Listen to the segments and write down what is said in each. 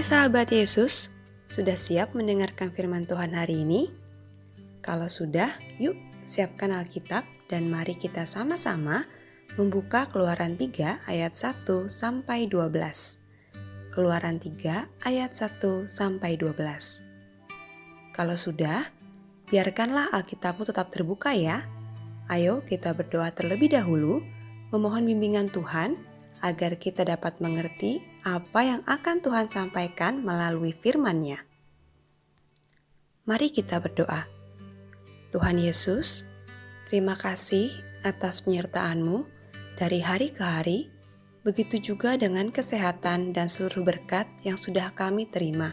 Hai sahabat Yesus, sudah siap mendengarkan firman Tuhan hari ini? Kalau sudah, yuk siapkan Alkitab dan mari kita sama-sama membuka Keluaran 3 ayat 1 sampai 12. Keluaran 3 ayat 1 sampai 12. Kalau sudah, biarkanlah Alkitabmu tetap terbuka ya. Ayo kita berdoa terlebih dahulu, memohon bimbingan Tuhan agar kita dapat mengerti apa yang akan Tuhan sampaikan melalui firman-Nya. Mari kita berdoa. Tuhan Yesus, terima kasih atas penyertaan-Mu dari hari ke hari, begitu juga dengan kesehatan dan seluruh berkat yang sudah kami terima.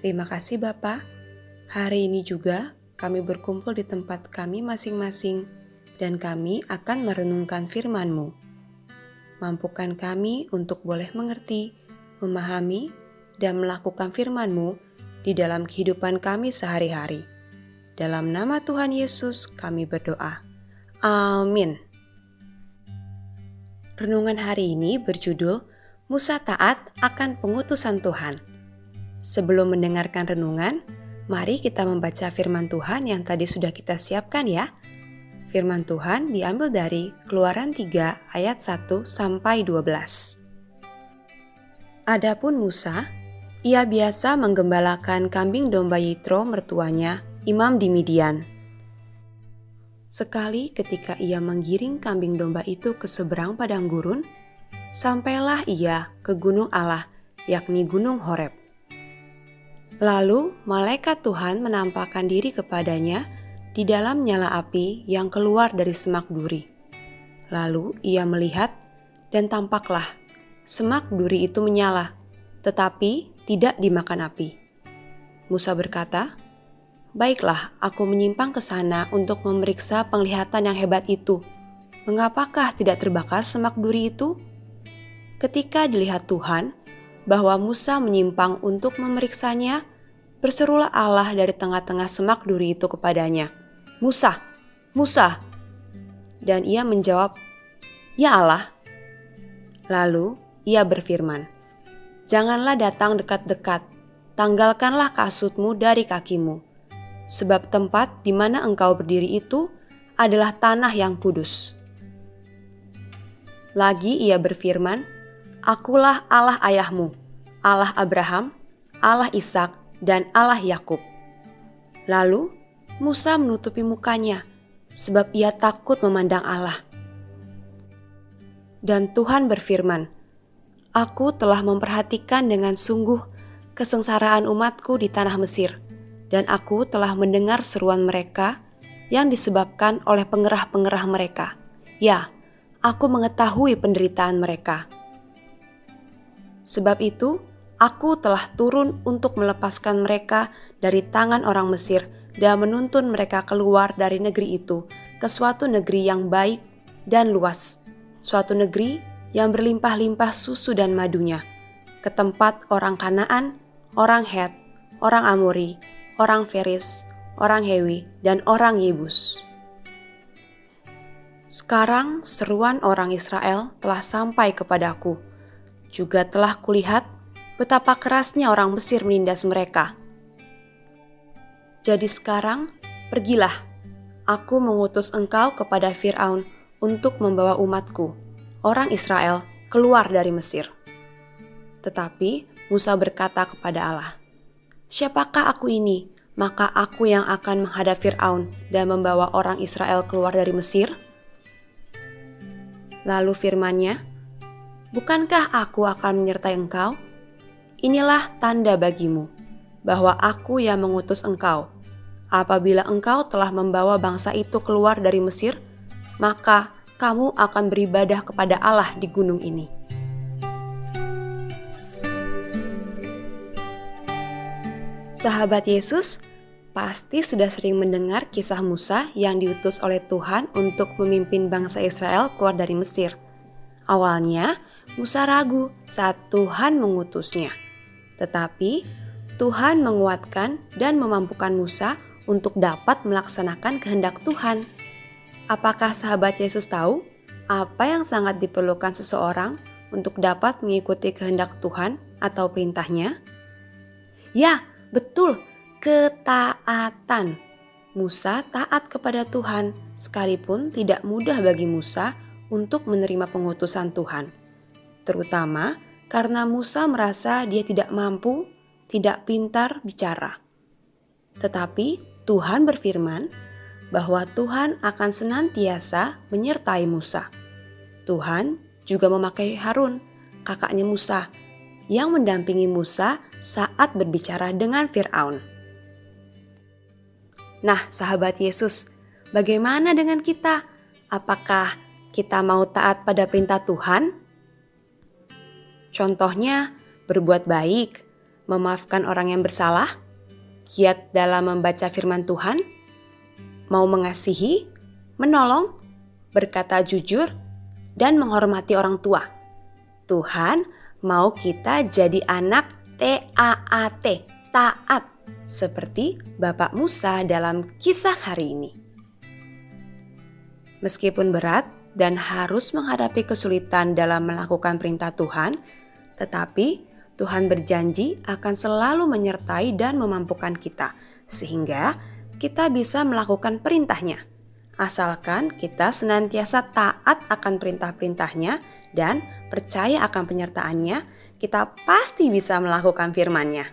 Terima kasih Bapa. Hari ini juga kami berkumpul di tempat kami masing-masing dan kami akan merenungkan firman-Mu. Mampukan kami untuk boleh mengerti, memahami, dan melakukan firman-Mu di dalam kehidupan kami sehari-hari. Dalam nama Tuhan Yesus kami berdoa. Amin. Renungan hari ini berjudul Musa taat akan pengutusan Tuhan. Sebelum mendengarkan renungan, mari kita membaca firman Tuhan yang tadi sudah kita siapkan ya. Firman Tuhan diambil dari Keluaran 3 ayat 1 sampai 12. Adapun Musa, ia biasa menggembalakan kambing domba Yitro mertuanya, imam di Midian. Sekali ketika ia menggiring kambing domba itu ke seberang padang gurun, sampailah ia ke gunung Allah, yakni gunung Horeb. Lalu malaikat Tuhan menampakkan diri kepadanya di dalam nyala api yang keluar dari semak duri. Lalu ia melihat, dan tampaklah semak duri itu menyala, tetapi tidak dimakan api. Musa berkata, "Baiklah, aku menyimpang ke sana untuk memeriksa penglihatan yang hebat itu. Mengapakah tidak terbakar semak duri itu?" Ketika dilihat Tuhan bahwa Musa menyimpang untuk memeriksanya, berserulah Allah dari tengah-tengah semak duri itu kepadanya, Musa, Musa. Dan ia menjawab, Ya Allah. Lalu ia berfirman, Janganlah datang dekat-dekat, tanggalkanlah kasutmu dari kakimu. Sebab tempat di mana engkau berdiri itu adalah tanah yang kudus. Lagi ia berfirman, Akulah Allah ayahmu, Allah Abraham, Allah Ishak, dan Allah Yakub. Lalu Musa menutupi mukanya sebab ia takut memandang Allah. Dan Tuhan berfirman, Aku telah memperhatikan dengan sungguh kesengsaraan umatku di tanah Mesir, dan aku telah mendengar seruan mereka yang disebabkan oleh pengerah-pengerah mereka. Ya, aku mengetahui penderitaan mereka. Sebab itu, aku telah turun untuk melepaskan mereka dari tangan orang Mesir dan menuntun mereka keluar dari negeri itu ke suatu negeri yang baik dan luas, suatu negeri yang berlimpah-limpah susu dan madunya, ke tempat orang Kanaan, orang Het, orang Amori, orang Feris, orang Hewi, dan orang Yebus. Sekarang seruan orang Israel telah sampai kepadaku. Juga telah kulihat betapa kerasnya orang Mesir menindas mereka jadi sekarang, pergilah. Aku mengutus engkau kepada Firaun untuk membawa umatku, orang Israel, keluar dari Mesir. Tetapi Musa berkata kepada Allah, "Siapakah aku ini? Maka aku yang akan menghadap Firaun dan membawa orang Israel keluar dari Mesir?" Lalu firman-Nya, "Bukankah aku akan menyertai engkau? Inilah tanda bagimu bahwa aku yang mengutus engkau. Apabila engkau telah membawa bangsa itu keluar dari Mesir, maka kamu akan beribadah kepada Allah di gunung ini. Sahabat Yesus, pasti sudah sering mendengar kisah Musa yang diutus oleh Tuhan untuk memimpin bangsa Israel keluar dari Mesir. Awalnya, Musa ragu saat Tuhan mengutusnya. Tetapi Tuhan menguatkan dan memampukan Musa untuk dapat melaksanakan kehendak Tuhan. Apakah sahabat Yesus tahu apa yang sangat diperlukan seseorang untuk dapat mengikuti kehendak Tuhan atau perintahnya? Ya, betul, ketaatan. Musa taat kepada Tuhan, sekalipun tidak mudah bagi Musa untuk menerima pengutusan Tuhan, terutama karena Musa merasa dia tidak mampu, tidak pintar bicara. Tetapi Tuhan berfirman bahwa Tuhan akan senantiasa menyertai Musa. Tuhan juga memakai Harun, kakaknya Musa, yang mendampingi Musa saat berbicara dengan Firaun. Nah, sahabat Yesus, bagaimana dengan kita? Apakah kita mau taat pada perintah Tuhan? Contohnya, berbuat baik, memaafkan orang yang bersalah, giat dalam membaca firman Tuhan, mau mengasihi, menolong, berkata jujur, dan menghormati orang tua. Tuhan mau kita jadi anak T-A-A-T, taat, seperti Bapak Musa dalam kisah hari ini. Meskipun berat dan harus menghadapi kesulitan dalam melakukan perintah Tuhan, tetapi Tuhan berjanji akan selalu menyertai dan memampukan kita, sehingga kita bisa melakukan perintahnya. Asalkan kita senantiasa taat akan perintah-perintahnya dan percaya akan penyertaannya, kita pasti bisa melakukan firman-Nya.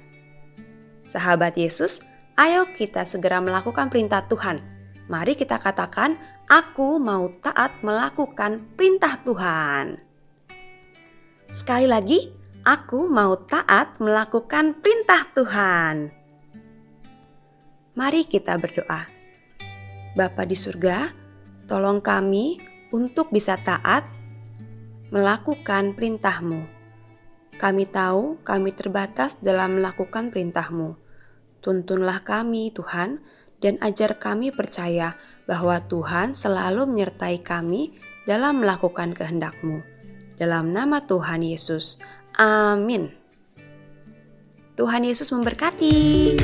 Sahabat Yesus, ayo kita segera melakukan perintah Tuhan. Mari kita katakan, aku mau taat melakukan perintah Tuhan. Sekali lagi, aku mau taat melakukan perintah Tuhan. Mari kita berdoa. Bapa di surga, tolong kami untuk bisa taat melakukan perintah-Mu. Kami tahu kami terbatas dalam melakukan perintah-Mu. Tuntunlah kami, Tuhan, dan ajar kami percaya bahwa Tuhan selalu menyertai kami dalam melakukan kehendak-Mu. Dalam nama Tuhan Yesus. Amin. Tuhan Yesus memberkati.